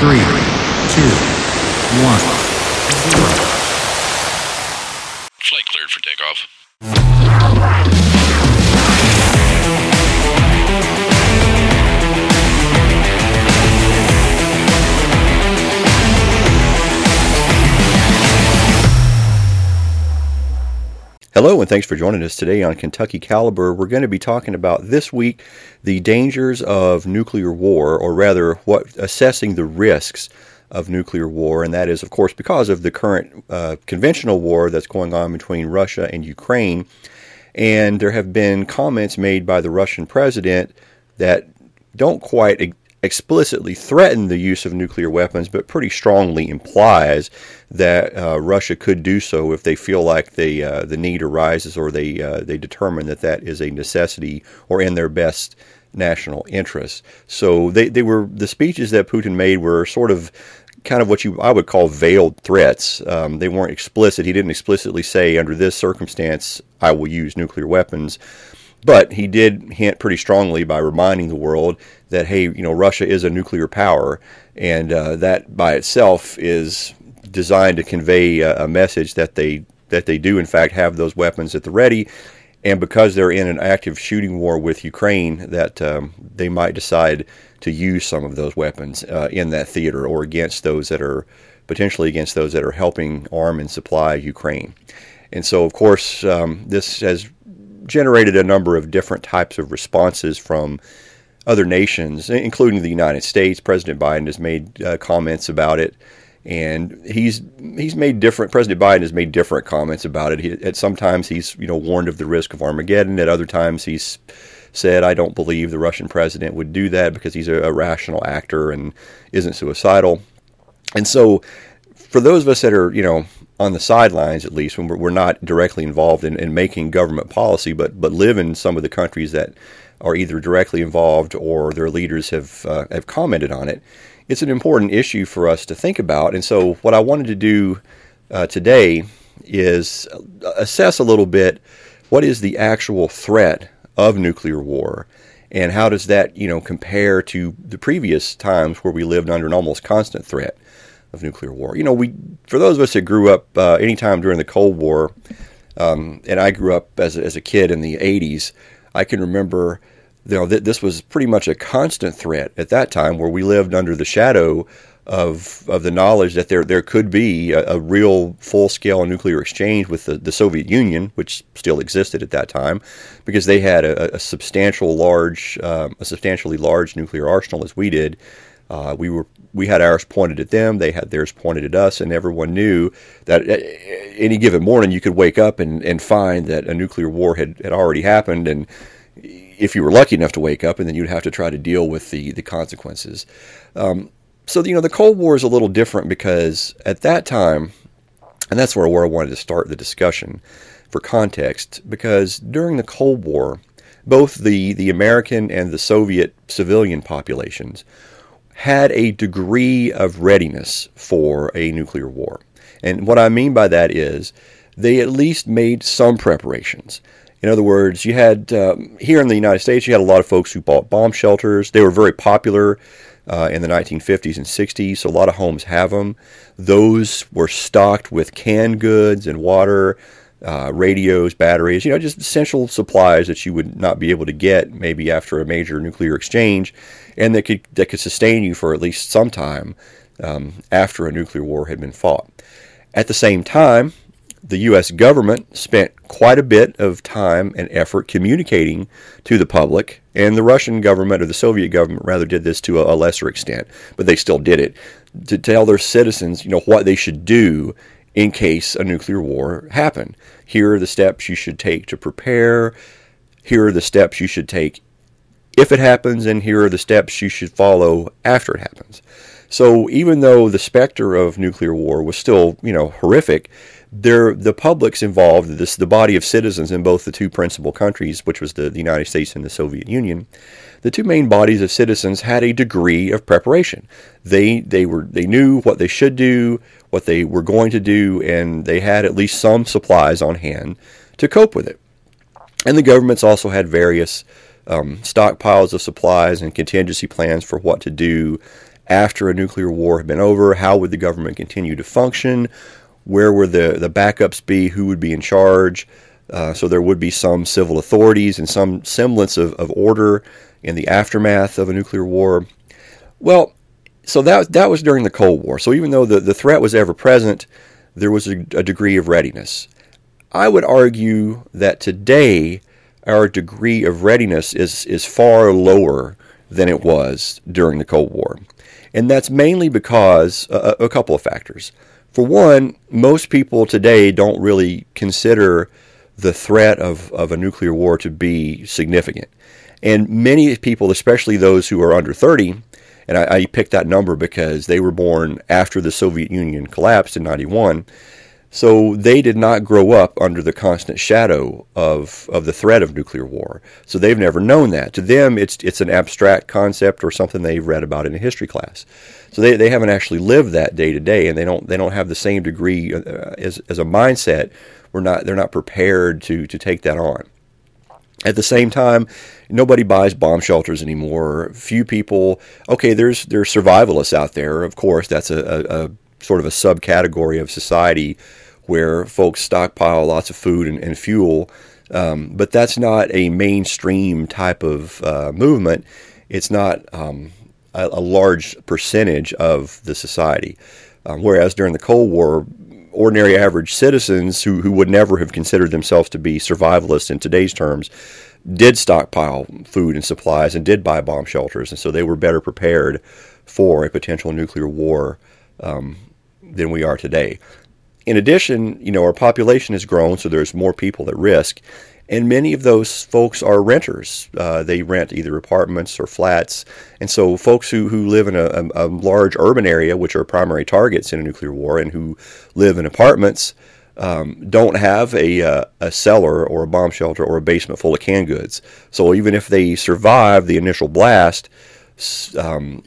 three, two, one, zero. Flight cleared for takeoff. And thanks for joining us today on Kentucky Caliber. We're going to be talking about this week the dangers of nuclear war, or rather, what assessing the risks of nuclear war, and that is, of course, because of the current uh, conventional war that's going on between Russia and Ukraine. And there have been comments made by the Russian president that don't quite explicitly threaten the use of nuclear weapons, but pretty strongly implies that uh, Russia could do so if they feel like they, uh, the need arises or they, uh, they determine that that is a necessity or in their best national interest. So they, they were the speeches that Putin made were sort of kind of what you I would call veiled threats. Um, they weren't explicit. He didn't explicitly say under this circumstance I will use nuclear weapons. But he did hint pretty strongly by reminding the world that, hey, you know, Russia is a nuclear power, and uh, that by itself is designed to convey a, a message that they that they do in fact have those weapons at the ready, and because they're in an active shooting war with Ukraine, that um, they might decide to use some of those weapons uh, in that theater or against those that are potentially against those that are helping arm and supply Ukraine. And so, of course, um, this has generated a number of different types of responses from other nations, including the United States. President Biden has made uh, comments about it, and he's he's made different. President Biden has made different comments about it. He, at sometimes he's you know warned of the risk of Armageddon. At other times he's said, "I don't believe the Russian president would do that because he's a, a rational actor and isn't suicidal." And so, for those of us that are you know on the sidelines at least when we're, not directly involved in, in, making government policy but but live in some of the countries that are either directly involved or their leaders have uh, have commented on it it's an important issue for us to think about and so what I wanted to do uh, today is assess a little bit what is the actual threat of nuclear war and how does that you know compare to the previous times where we lived under an almost constant threat of nuclear war. You know, we for those of us that grew up uh, anytime during the Cold War, um, and I grew up as a, as a kid in the '80s, I can remember. You know, th- this was pretty much a constant threat at that time, where we lived under the shadow of of the knowledge that there there could be a, a real full scale nuclear exchange with the, the Soviet Union, which still existed at that time, because they had a, a substantial large um, a substantially large nuclear arsenal as we did. Uh, we were we had ours pointed at them, they had theirs pointed at us, and everyone knew that any given morning you could wake up and, and find that a nuclear war had, had already happened. And if you were lucky enough to wake up, and then you'd have to try to deal with the, the consequences. Um, so, you know, the Cold War is a little different because at that time, and that's where, where I wanted to start the discussion for context, because during the Cold War, both the, the American and the Soviet civilian populations had a degree of readiness for a nuclear war. And what I mean by that is they at least made some preparations. In other words, you had um, here in the United States, you had a lot of folks who bought bomb shelters. They were very popular uh, in the 1950s and 60s, so a lot of homes have them. Those were stocked with canned goods and water, uh, radios, batteries, you know, just essential supplies that you would not be able to get maybe after a major nuclear exchange, and that could that could sustain you for at least some time um, after a nuclear war had been fought. At the same time, the U.S. government spent quite a bit of time and effort communicating to the public, and the Russian government or the Soviet government rather did this to a, lesser extent, but they still did it to tell their citizens, you know, what they should do in case a nuclear war happened. Here are the steps you should take to prepare. Here are the steps you should take if it happens, and here are the steps you should follow after it happens. So even though the specter of nuclear war was still, you know, horrific, there the publics involved, this the body of citizens in both the two principal countries, which was the, the United States and the Soviet Union, the two main bodies of citizens had a degree of preparation. They they were they knew what they should do, what they were going to do, and they had at least some supplies on hand to cope with it. And the governments also had various um, stockpiles of supplies and contingency plans for what to do after a nuclear war had been over? How would the government continue to function? Where would the, the backups be? Who would be in charge? Uh, so there would be some civil authorities and some semblance of, of order in the aftermath of a nuclear war. Well, so that that was during the Cold War. So even though the, the threat was ever present, there was a, a degree of readiness. I would argue that today our degree of readiness is is far lower than it was during the Cold War, and that's mainly because uh, a couple of factors. For one, most people today don't really consider the threat of, of a nuclear war to be significant. And many people, especially those who are under 30, and I, I picked that number because they were born after the Soviet Union collapsed in 91, so they did not grow up under the constant shadow of, of the threat of nuclear war. So they've never known that. To them, it's it's an abstract concept or something they've read about in a history class. So they, they haven't actually lived that day to day, and they don't they don't have the same degree uh, as as a mindset. We're not they're not prepared to to take that on. At the same time, nobody buys bomb shelters anymore. Few people. Okay, there's there's survivalists out there. Of course, that's a, a, a sort of a subcategory of society where folks stockpile lots of food and, and fuel. Um, but that's not a mainstream type of uh, movement. It's not um, a, a, large percentage of the society. Um, whereas during the Cold War, ordinary average citizens who, who would never have considered themselves to be survivalists in today's terms did stockpile food and supplies and did buy bomb shelters. And so they were better prepared for a potential nuclear war um, than we are today. In addition, you know, our population has grown, so there's more people at risk. And many of those folks are renters. Uh, they rent either apartments or flats. And so, folks who, who live in a, a, a, large urban area, which are primary targets in a nuclear war, and who live in apartments, um, don't have a, uh, a cellar or a bomb shelter or a basement full of canned goods. So, even if they survive the initial blast, um,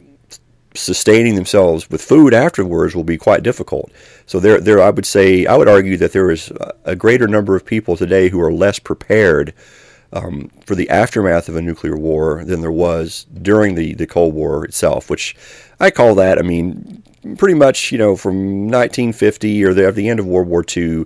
sustaining themselves with food afterwards will be quite difficult. So there, there, I would say, I would argue that there is a greater number of people today who are less prepared um, for the aftermath of a nuclear war than there was during the, the Cold War itself, which I call that, I mean, pretty much, you know, from 1950 or the, the end of World War II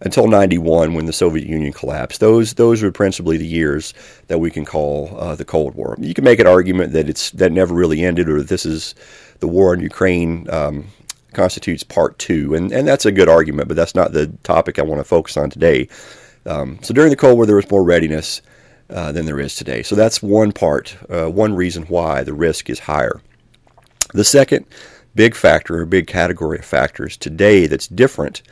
until 91 when the Soviet Union collapsed. Those those were principally the years that we can call uh, the Cold War. You can make an argument that it's that never really ended or this is the war in Ukraine um, constitutes part two, and, and that's a good argument, but that's not the topic I want to focus on today. Um, so during the Cold War, there was more readiness uh, than there is today. So that's one part, uh, one reason why the risk is higher. The second big factor, or big category of factors today that's different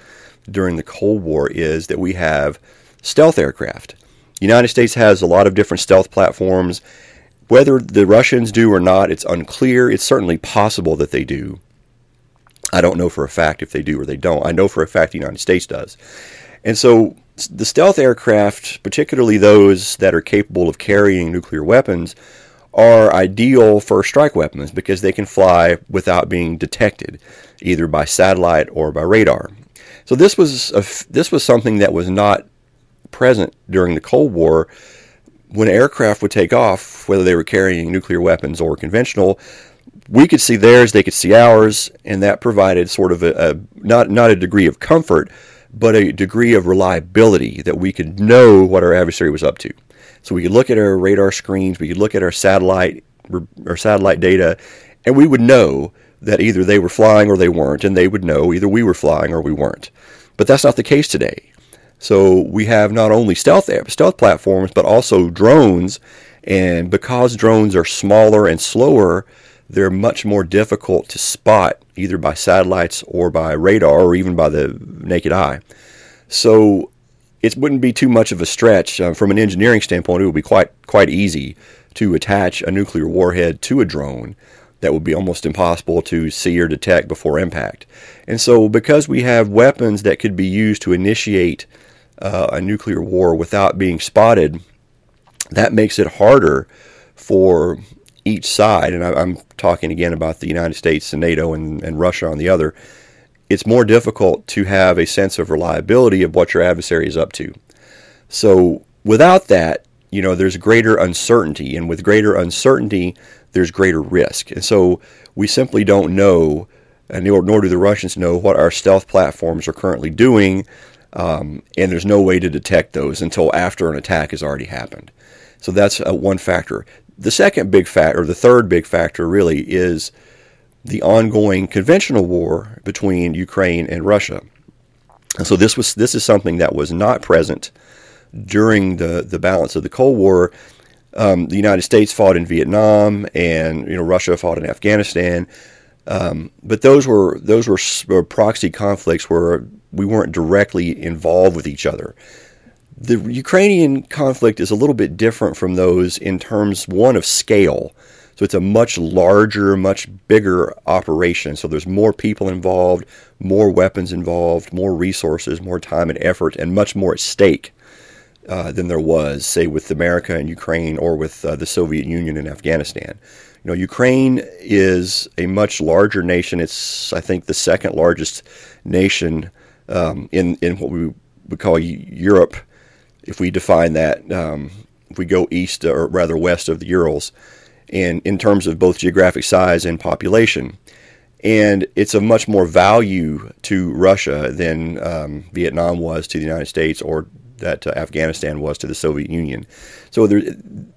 during the Cold War is that we have stealth aircraft. The United States has a lot of different stealth platforms. Whether the Russians do or not, it's unclear. It's certainly possible that they do. I don't know for a fact if they do or they don't. I know for a fact the United States does. And so the stealth aircraft, particularly those that are capable of carrying nuclear weapons, are ideal for strike weapons because they can fly without being detected, either by satellite or by radar. So this was a, this was something that was not present during the Cold War. When aircraft would take off, whether they were carrying nuclear weapons or conventional, we could see theirs, they could see ours, and that provided sort of a, a not not a degree of comfort, but a degree of reliability that we could know what our adversary was up to. So we could look at our radar screens, we could look at our satellite our satellite data, and we would know that either they were flying or they weren't, and they would know either we were flying or we weren't. But that's not the case today. So we have not only stealth stealth platforms, but also drones. And because drones are smaller and slower, they're much more difficult to spot either by satellites or by radar or even by the naked eye. So it wouldn't be too much of a stretch uh, from an engineering standpoint. It would be quite quite easy to attach a nuclear warhead to a drone that would be almost impossible to see or detect before impact. And so, because we have weapons that could be used to initiate uh, a nuclear war without being spotted, that makes it harder for each side. And I, am talking again about the United States and NATO and, and Russia on the other. It's more difficult to have a sense of reliability of what your adversary is up to. So, without that, you know, there's greater uncertainty. And with greater uncertainty, there's greater risk. And so we simply don't know, and nor, nor do the Russians know, what our stealth platforms are currently doing. Um, and there's no way to detect those until after an attack has already happened. So that's uh, one factor. The second big factor, or the third big factor, really is the ongoing conventional war between Ukraine and Russia. And so this was this is something that was not present during the, the balance of the Cold War. Um, the United States fought in Vietnam, and you know Russia fought in Afghanistan. Um, but those were those were, were proxy conflicts where we weren't directly involved with each other. The Ukrainian conflict is a little bit different from those in terms one of scale. So it's a much larger, much bigger operation. So there's more people involved, more weapons involved, more resources, more time and effort, and much more at stake uh, than there was, say, with America and Ukraine or with uh, the Soviet Union and Afghanistan. You know, Ukraine is a much larger nation. It's, I think, the second largest nation um, in in what we would call Europe, if we define that. Um, if we go east or rather west of the Urals, and in terms of both geographic size and population. And it's of much more value to Russia than um, Vietnam was to the United States or that uh, Afghanistan was to the Soviet Union. So there,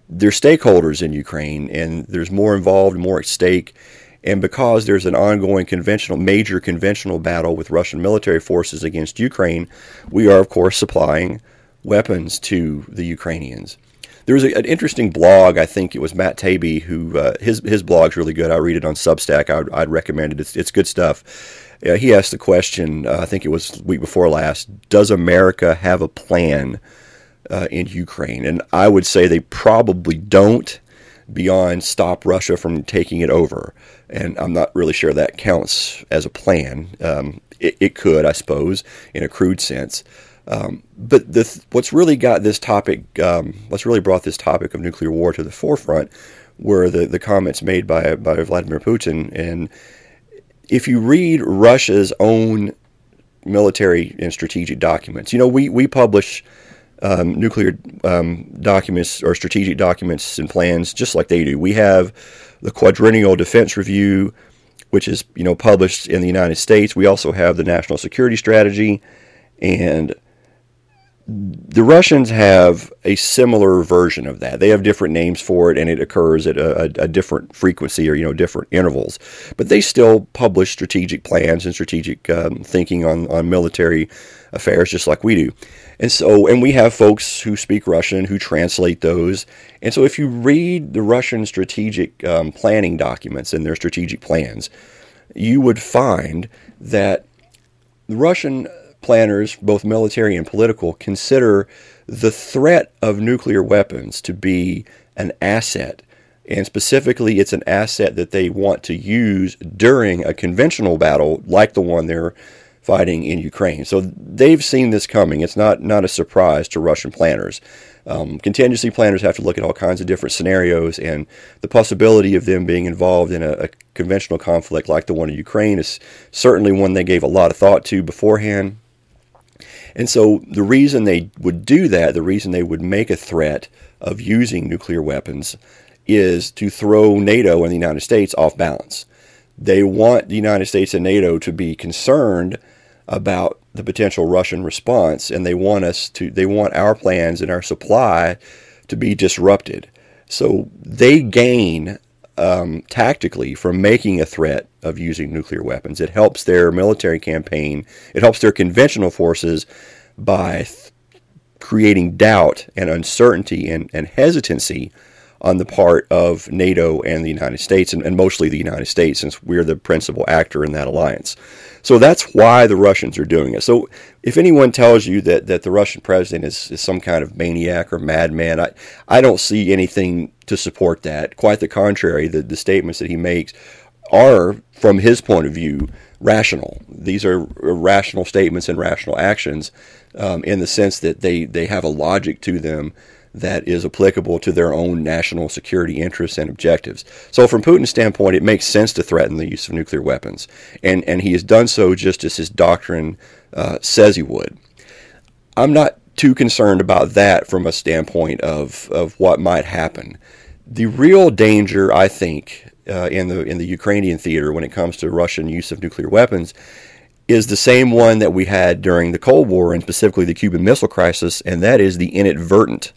there's stakeholders in Ukraine, and there's more involved, more at stake. And because there's an ongoing conventional, major conventional battle with Russian military forces against Ukraine, we are, of course, supplying weapons to the Ukrainians. There was an interesting blog. I think it was Matt Taibbi who uh, his his blog's really good. I read it on Substack. I'd, I'd recommend it. It's, it's good stuff. Uh, he asked the question. Uh, I think it was week before last. Does America have a plan uh, in Ukraine? And I would say they probably don't. Beyond stop Russia from taking it over, and I'm not really sure that counts as a plan. Um, it, it could, I suppose, in a crude sense. Um, but the, what's really got this topic, um, what's really brought this topic of nuclear war to the forefront, were the, the comments made by by Vladimir Putin. And if you read Russia's own military and strategic documents, you know we we publish um, nuclear um, documents or strategic documents and plans just like they do. We have the Quadrennial Defense Review, which is you know published in the United States. We also have the National Security Strategy and the Russians have a similar version of that. They have different names for it, and it occurs at a, a, different frequency or you know different intervals. But they still publish strategic plans and strategic um, thinking on on military affairs, just like we do. And so, and we have folks who speak Russian who translate those. And so, if you read the Russian strategic um, planning documents and their strategic plans, you would find that the Russian planners, both military and political, consider the threat of nuclear weapons to be an asset. And specifically, it's an asset that they want to use during a conventional battle like the one they're fighting in Ukraine. So they've seen this coming. It's not, not a surprise to Russian planners. Um, contingency planners have to look at all kinds of different scenarios, and the possibility of them being involved in a, a conventional conflict like the one in Ukraine is certainly one they gave a lot of thought to beforehand. And so the reason they would do that, the reason they would make a threat of using nuclear weapons, is to throw NATO and the United States off balance. They want the United States and NATO to be concerned about the potential Russian response, and they want us to they want our plans and our supply to be disrupted. So they gain um, tactically from making a threat of using nuclear weapons. It helps their military campaign. It helps their conventional forces by th- creating doubt and uncertainty and, and hesitancy on the part of NATO and the United States, and, and, mostly the United States, since we're the principal actor in that alliance. So that's why the Russians are doing it. So if anyone tells you that, that the Russian president is, is some kind of maniac or madman, I, I don't see anything to support that. Quite the contrary, the, the statements that he makes are, from his point of view, rational. These are rational statements and rational actions um, in the sense that they, they have a logic to them that is applicable to their own national security interests and objectives. So, from Putin's standpoint, it makes sense to threaten the use of nuclear weapons, and and he has done so just as his doctrine uh, says he would. I'm not too concerned about that from a standpoint of of what might happen. the real danger, I think, uh, in the in the Ukrainian theater when it comes to Russian use of nuclear weapons is the same one that we had during the Cold War and specifically the Cuban Missile Crisis, and that is the inadvertent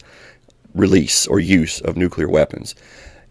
release or use of nuclear weapons.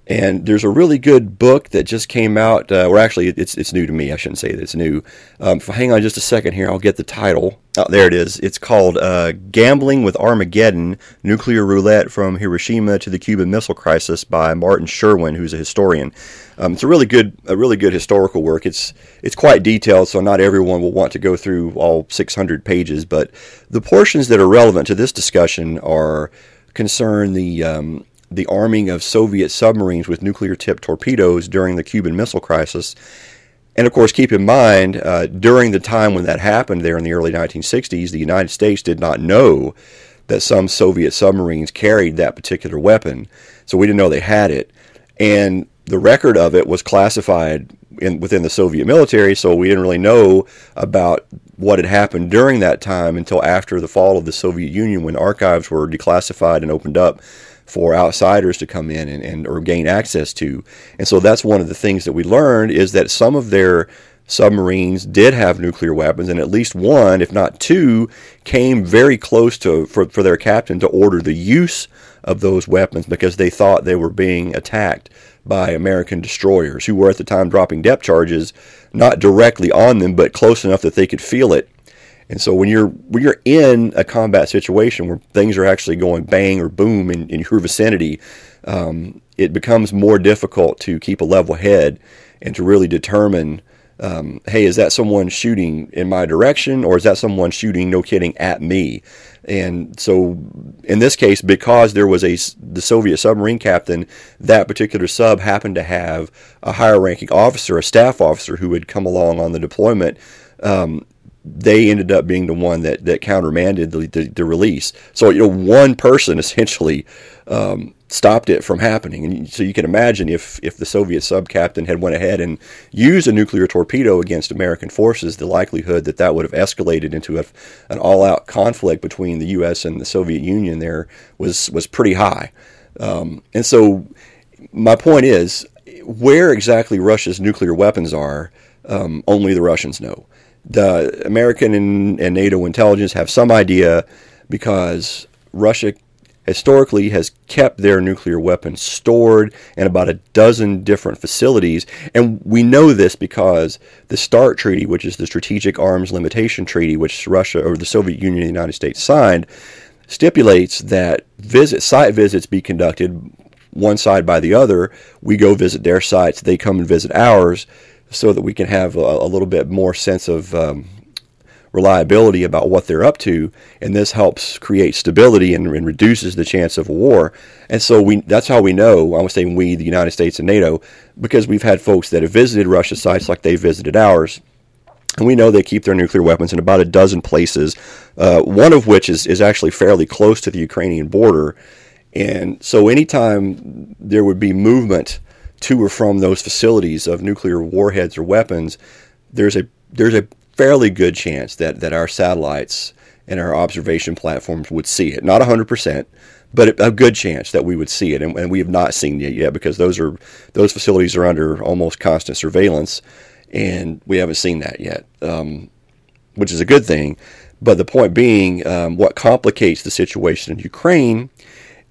And there's a really good book that just came out. Uh, or actually, it's it's new to me. I shouldn't say that it's new. Um, hang on just a second here. I'll get the title. Oh, there it is. It's called uh, "Gambling with Armageddon: Nuclear Roulette from Hiroshima to the Cuban Missile Crisis" by Martin Sherwin, who's a historian. Um, it's a really good, a really good historical work. It's it's quite detailed, so not everyone will want to go through all 600 pages. But the portions that are relevant to this discussion are concern the um, the arming of Soviet submarines with nuclear tipped torpedoes during the Cuban Missile Crisis. And of course, keep in mind, uh, during the time when that happened there in the early 1960s, the United States did not know that some Soviet submarines carried that particular weapon. So we didn't know they had it. And the record of it was classified in, within the Soviet military, so we didn't really know about what had happened during that time until after the fall of the Soviet Union when archives were declassified and opened up for outsiders to come in and, and or gain access to. And so that's one of the things that we learned is that some of their submarines did have nuclear weapons, and at least one, if not two, came very close to for, for their captain to order the use of those weapons because they thought they were being attacked by American destroyers who were at the time dropping depth charges, not directly on them, but close enough that they could feel it and so when you're when you're in a combat situation where things are actually going bang or boom in, in your vicinity, um, it becomes more difficult to keep a level head and to really determine, um, hey, is that someone shooting in my direction or is that someone shooting, no kidding, at me? And so in this case, because there was a the Soviet submarine captain, that particular sub happened to have a higher ranking officer, a staff officer who had come along on the deployment. Um, they ended up being the one that, that countermanded the, the, the release. So, you know, one person essentially um, stopped it from happening. And so you can imagine if, if the Soviet sub captain had went ahead and used a nuclear torpedo against American forces, the likelihood that that would have escalated into a, an all-out conflict between the U.S. and the Soviet Union there was, was pretty high. Um, and so my point is, where exactly Russia's nuclear weapons are, um, only the Russians know the American and, and NATO intelligence have some idea because Russia historically has kept their nuclear weapons stored in about a dozen different facilities. And we know this because the START Treaty, which is the Strategic Arms Limitation Treaty, which Russia or the Soviet Union and the United States signed, stipulates that visit site visits be conducted one side by the other. We go visit their sites, they come and visit ours so that we can have a, a little bit more sense of um, reliability about what they're up to, and this helps create stability and, and, reduces the chance of war. And so we that's how we know. I was saying we, the United States and NATO, because we've had folks that have visited Russia sites like they visited ours. And we know they keep their nuclear weapons in about a dozen places, uh, one of which is, is actually fairly close to the Ukrainian border. And so anytime there would be movement to or from those facilities of nuclear warheads or weapons, there's a there's a fairly good chance that, that our satellites and our observation platforms would see it. Not 100%, but a good chance that we would see it. And, and we have not seen it yet because those are those facilities are under almost constant surveillance, and we haven't seen that yet, um, which is a good thing. But the point being, um, what complicates the situation in Ukraine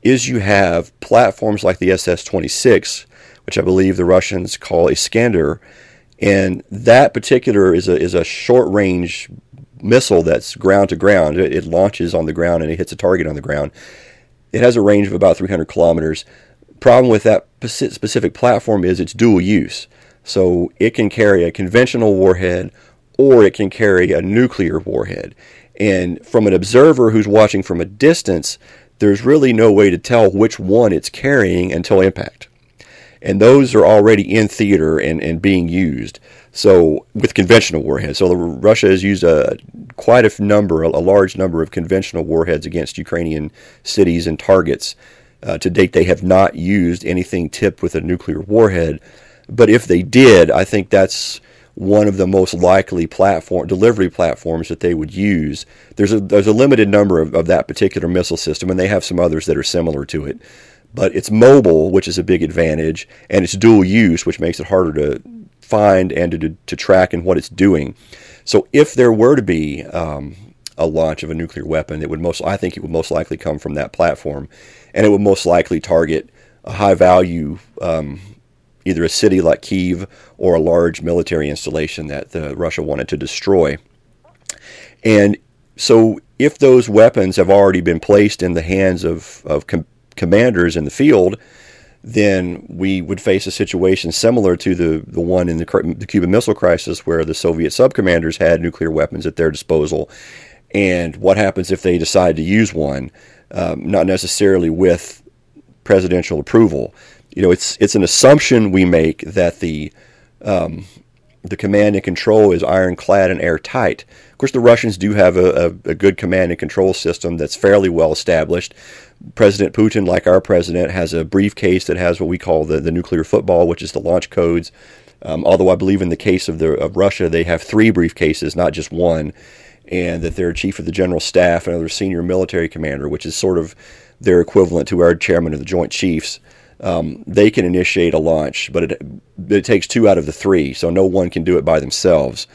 is you have platforms like the SS 26 which I believe the Russians call a Iskander. And that particular is a, is a short range missile that's ground to ground. It, it, launches on the ground and it hits a target on the ground. It has a range of about 300 kilometers. Problem with that specific platform is it's dual use. So it can carry a conventional warhead or it can carry a nuclear warhead. And from an observer who's watching from a distance, there's really no way to tell which one it's carrying until impact and those are already in theater and, and being used. So with conventional warheads, so Russia has used a quite a number, a large number of conventional warheads against Ukrainian cities and targets. Uh, to date, they have not used anything tipped with a nuclear warhead. But if they did, I think that's one of the most likely platform delivery platforms that they would use. There's a there's a limited number of, of that particular missile system, and they have some others that are similar to it. But it's mobile, which is a big advantage, and it's dual use, which makes it harder to find and to, to track and what it's doing. So if there were to be um, a launch of a nuclear weapon, it would most I think it would most likely come from that platform, and it would most likely target a high value. Um, either a city like Kiev or a large military installation that the, Russia wanted to destroy. And so, if those weapons have already been placed in the hands of, of com- commanders in the field, then we would face a situation similar to the, the one in the, the Cuban Missile Crisis, where the Soviet subcommanders had nuclear weapons at their disposal. And what happens if they decide to use one, um, not necessarily with presidential approval? You know, it's it's an assumption we make that the um, the command and control is ironclad and airtight. Of course, the Russians do have a, a, a, good command and control system that's fairly well established. President Putin, like our president, has a briefcase that has what we call the, the nuclear football, which is the launch codes. Um, although I believe in the case of the of Russia, they have three briefcases, not just one, and that their chief of the general staff and other senior military commander, which is sort of their equivalent to our chairman of the Joint Chiefs, um, they can initiate a launch, but it, it takes two out of the three, so no one can do it by themselves.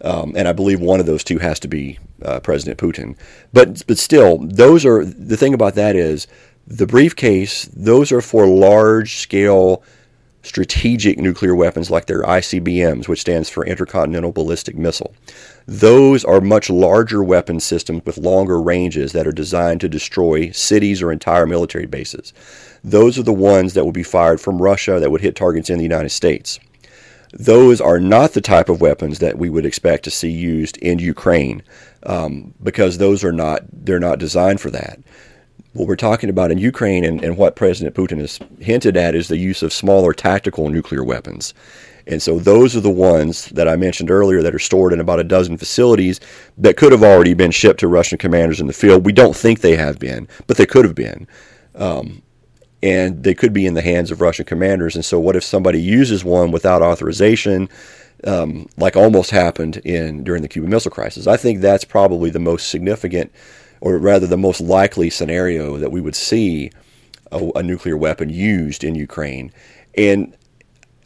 Um, and I believe one of those two has to be uh, President Putin. But but still, those are the thing about that is the briefcase. Those are for large scale strategic nuclear weapons like their ICBMs, which stands for Intercontinental Ballistic Missile. Those are much larger weapon systems with longer ranges that are designed to destroy cities or entire military bases. Those are the ones that would be fired from Russia that would hit targets in the United States. Those are not the type of weapons that we would expect to see used in Ukraine um, because those are not they're not designed for that. What we're talking about in Ukraine and, and what President Putin has hinted at is the use of smaller tactical nuclear weapons. And so those are the ones that I mentioned earlier that are stored in about a dozen facilities that could have already been shipped to Russian commanders in the field. We don't think they have been, but they could have been. Um, and they could be in the hands of Russian commanders. And so, what if somebody uses one without authorization, um, like almost happened in during the Cuban Missile Crisis? I think that's probably the most significant, or rather, the most likely scenario that we would see a, a nuclear weapon used in Ukraine. And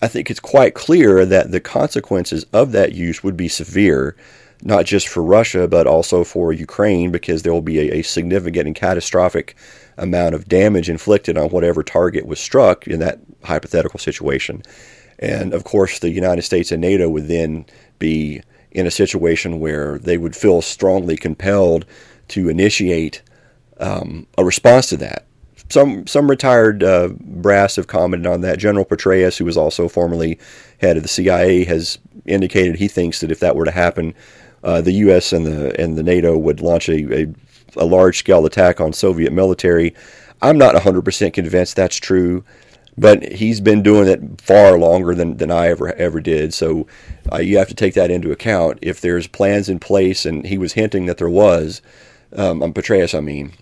I think it's quite clear that the consequences of that use would be severe, not just for Russia, but also for Ukraine, because there will be a, a significant and catastrophic amount of damage inflicted on whatever target was struck in that hypothetical situation. And of course, the United States and NATO would then be in a situation where they would feel strongly compelled to initiate um, a response to that. Some some retired uh, brass have commented on that. General Petraeus, who was also formerly head of the CIA, has indicated he thinks that if that were to happen, uh, the U.S. and the and the NATO would launch a, a a large scale attack on Soviet military. I'm not 100% convinced that's true, but he's been doing it far longer than, than I ever ever did. So uh, you have to take that into account. If there's plans in place, and he was hinting that there was, um, on Petraeus, I mean,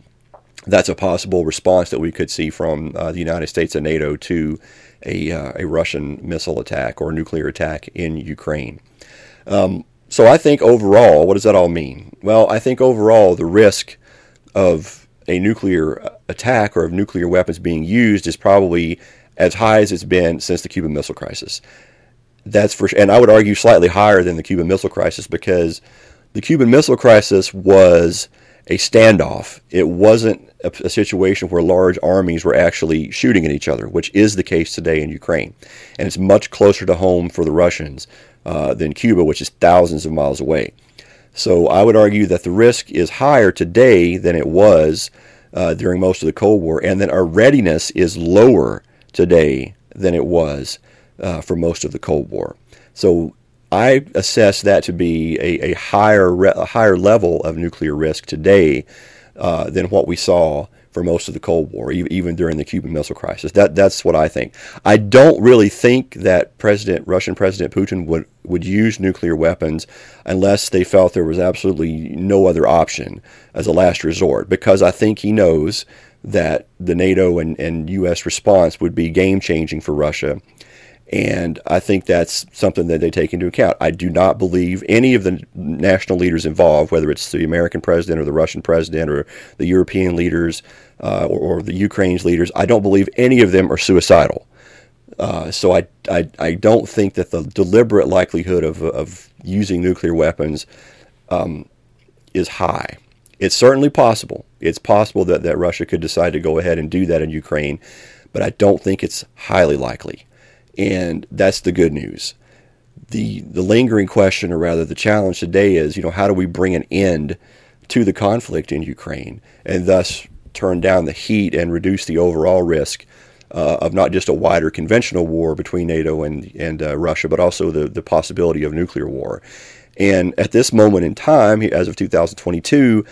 that's a possible response that we could see from uh, the United States and NATO to a, uh, a Russian missile attack or nuclear attack in Ukraine. Um, so I think overall, what does that all mean? Well, I think overall the risk of a nuclear attack or of nuclear weapons being used is probably as high as it's been since the Cuban Missile Crisis. That's for and I would argue slightly higher than the Cuban Missile Crisis because the Cuban Missile Crisis was a standoff. It wasn't a, a, situation where large armies were actually shooting at each other, which is the case today in Ukraine. And it's much closer to home for the Russians uh, than Cuba, which is thousands of miles away. So I would argue that the risk is higher today than it was uh, during most of the Cold War, and that our readiness is lower today than it was uh, for most of the Cold War. So I assess that to be a, a higher re- a higher level of nuclear risk today uh, than what we saw for most of the Cold War, even during the Cuban Missile Crisis. That that's what I think. I don't really think that President Russian President Putin would would use nuclear weapons unless they felt there was absolutely no other option as a last resort, because I think he knows that the NATO and, and U.S. response would be game changing for Russia. And I think that's something that they take into account. I do not believe any of the national leaders involved, whether it's the American president or the Russian president or the European leaders uh, or, or, the Ukraine's leaders, I don't believe any of them are suicidal. Uh, so I, I, I, don't think that the deliberate likelihood of, of using nuclear weapons um, is high. It's certainly possible. It's possible that, that Russia could decide to go ahead and do that in Ukraine, but I don't think it's highly likely. And that's the good news. The, the lingering question, or rather the challenge today, is you know how do we bring an end to the conflict in Ukraine and thus turn down the heat and reduce the overall risk uh, of not just a wider conventional war between NATO and and uh, Russia, but also the the possibility of nuclear war. And at this moment in time, as of 2022,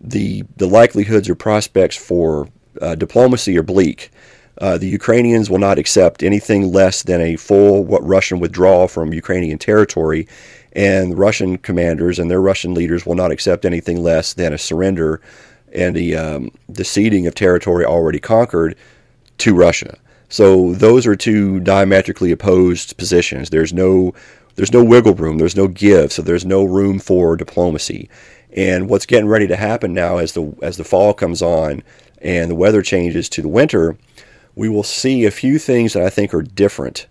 the the likelihoods or prospects for uh, diplomacy are bleak. Uh, the Ukrainians will not accept anything less than a full Russian withdrawal from Ukrainian territory, and Russian commanders and their Russian leaders will not accept anything less than a surrender and the um, the ceding of territory already conquered to Russia. So those are two diametrically opposed positions. There's no there's no wiggle room. There's no give. So there's no room for diplomacy. And what's getting ready to happen now as the as the fall comes on and the weather changes to the winter, we will see a few things that I think are different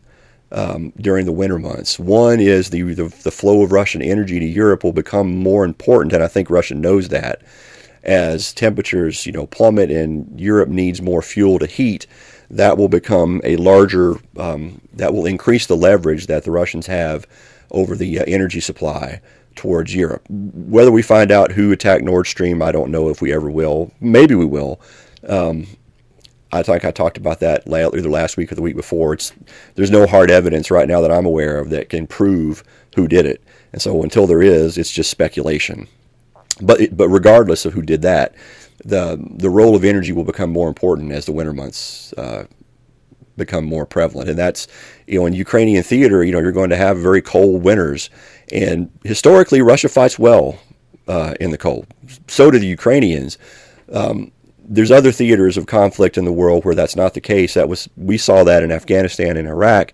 um, during the winter months. One is the, the, the flow of Russian energy to Europe will become more important, and I think Russia knows that as temperatures you know plummet and Europe needs more fuel to heat, that will become a larger um, that will increase the leverage that the Russians have over the uh, energy supply towards Europe. Whether we find out who attacked Nord Stream, I don't know if we ever will. Maybe we will. Um, I think I talked about that either last week or the week before. It's there's no hard evidence right now that I'm aware of that can prove who did it, and so until there is, it's just speculation. But but regardless of who did that, the the role of energy will become more important as the winter months uh, become more prevalent, and that's you know in Ukrainian theater, you know you're going to have very cold winters, and historically Russia fights well uh, in the cold. So do the Ukrainians. Um, there's other theaters of conflict in the world where that's not the case. That was we saw that in Afghanistan and Iraq.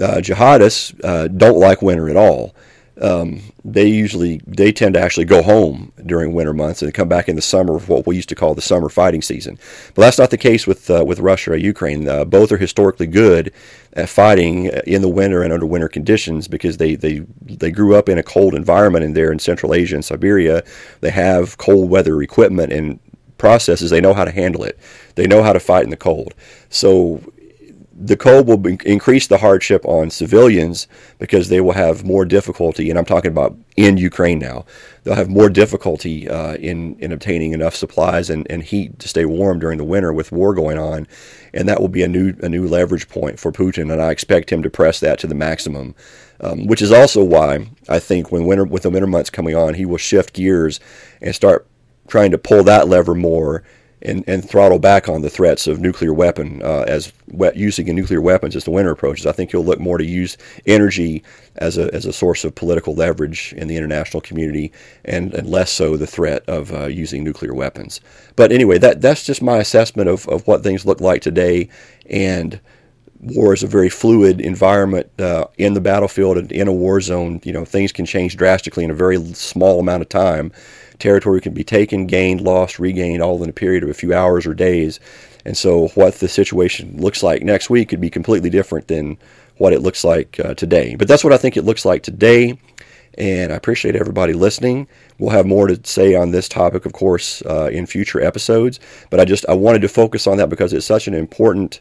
Uh, jihadists uh, don't like winter at all um, they usually they tend to actually go home during winter months and come back in the summer of what we used to call the summer fighting season. But that's not the case with uh, with Russia or Ukraine. Uh, both are historically good at fighting in the winter and under winter conditions because they, they they grew up in a cold environment in there in Central Asia and Siberia. They have cold weather equipment and processes. They know how to handle it. They know how to fight in the cold. So the cold will be, increase the hardship on civilians because they will have more difficulty, and I'm talking about in Ukraine now. They'll have more difficulty uh, in in obtaining enough supplies and, and heat to stay warm during the winter with war going on, and that will be a new a new leverage point for Putin, and I expect him to press that to the maximum. Um, which is also why I think when winter with the winter months coming on, he will shift gears and start trying to pull that lever more and, and throttle back on the threats of nuclear weapon uh, as we- using nuclear weapons as the winter approaches. I think you'll look more to use energy as a, as a source of political leverage in the international community and, and less so the threat of uh, using nuclear weapons. But anyway, that, that's just my assessment of, of what things look like today. And war is a very fluid environment uh, in the battlefield and in a war zone. You know, things can change drastically in a very small amount of time. Territory can be taken, gained, lost, regained, all in a period of a few hours or days. And so, what the situation looks like next week could be completely different than what it looks like uh, today. But that's what I think it looks like today. And I appreciate everybody listening. We'll have more to say on this topic, of course, uh, in future episodes. But I just I wanted to focus on that because it's such an important,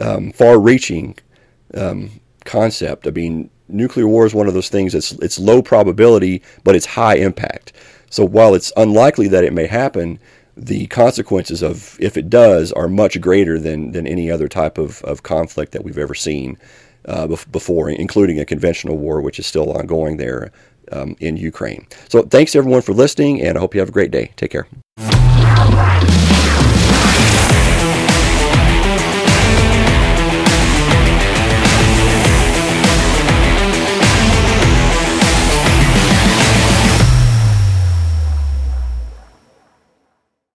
um, far-reaching um, concept. I mean, nuclear war is one of those things that's it's low probability, but it's high impact. So while it's unlikely that it may happen, the consequences of if it does are much greater than, than any other type of, of conflict that we've ever seen uh, before, including a conventional war, which is still ongoing there um, in Ukraine. So thanks everyone for listening, and I hope you have a great day. Take care.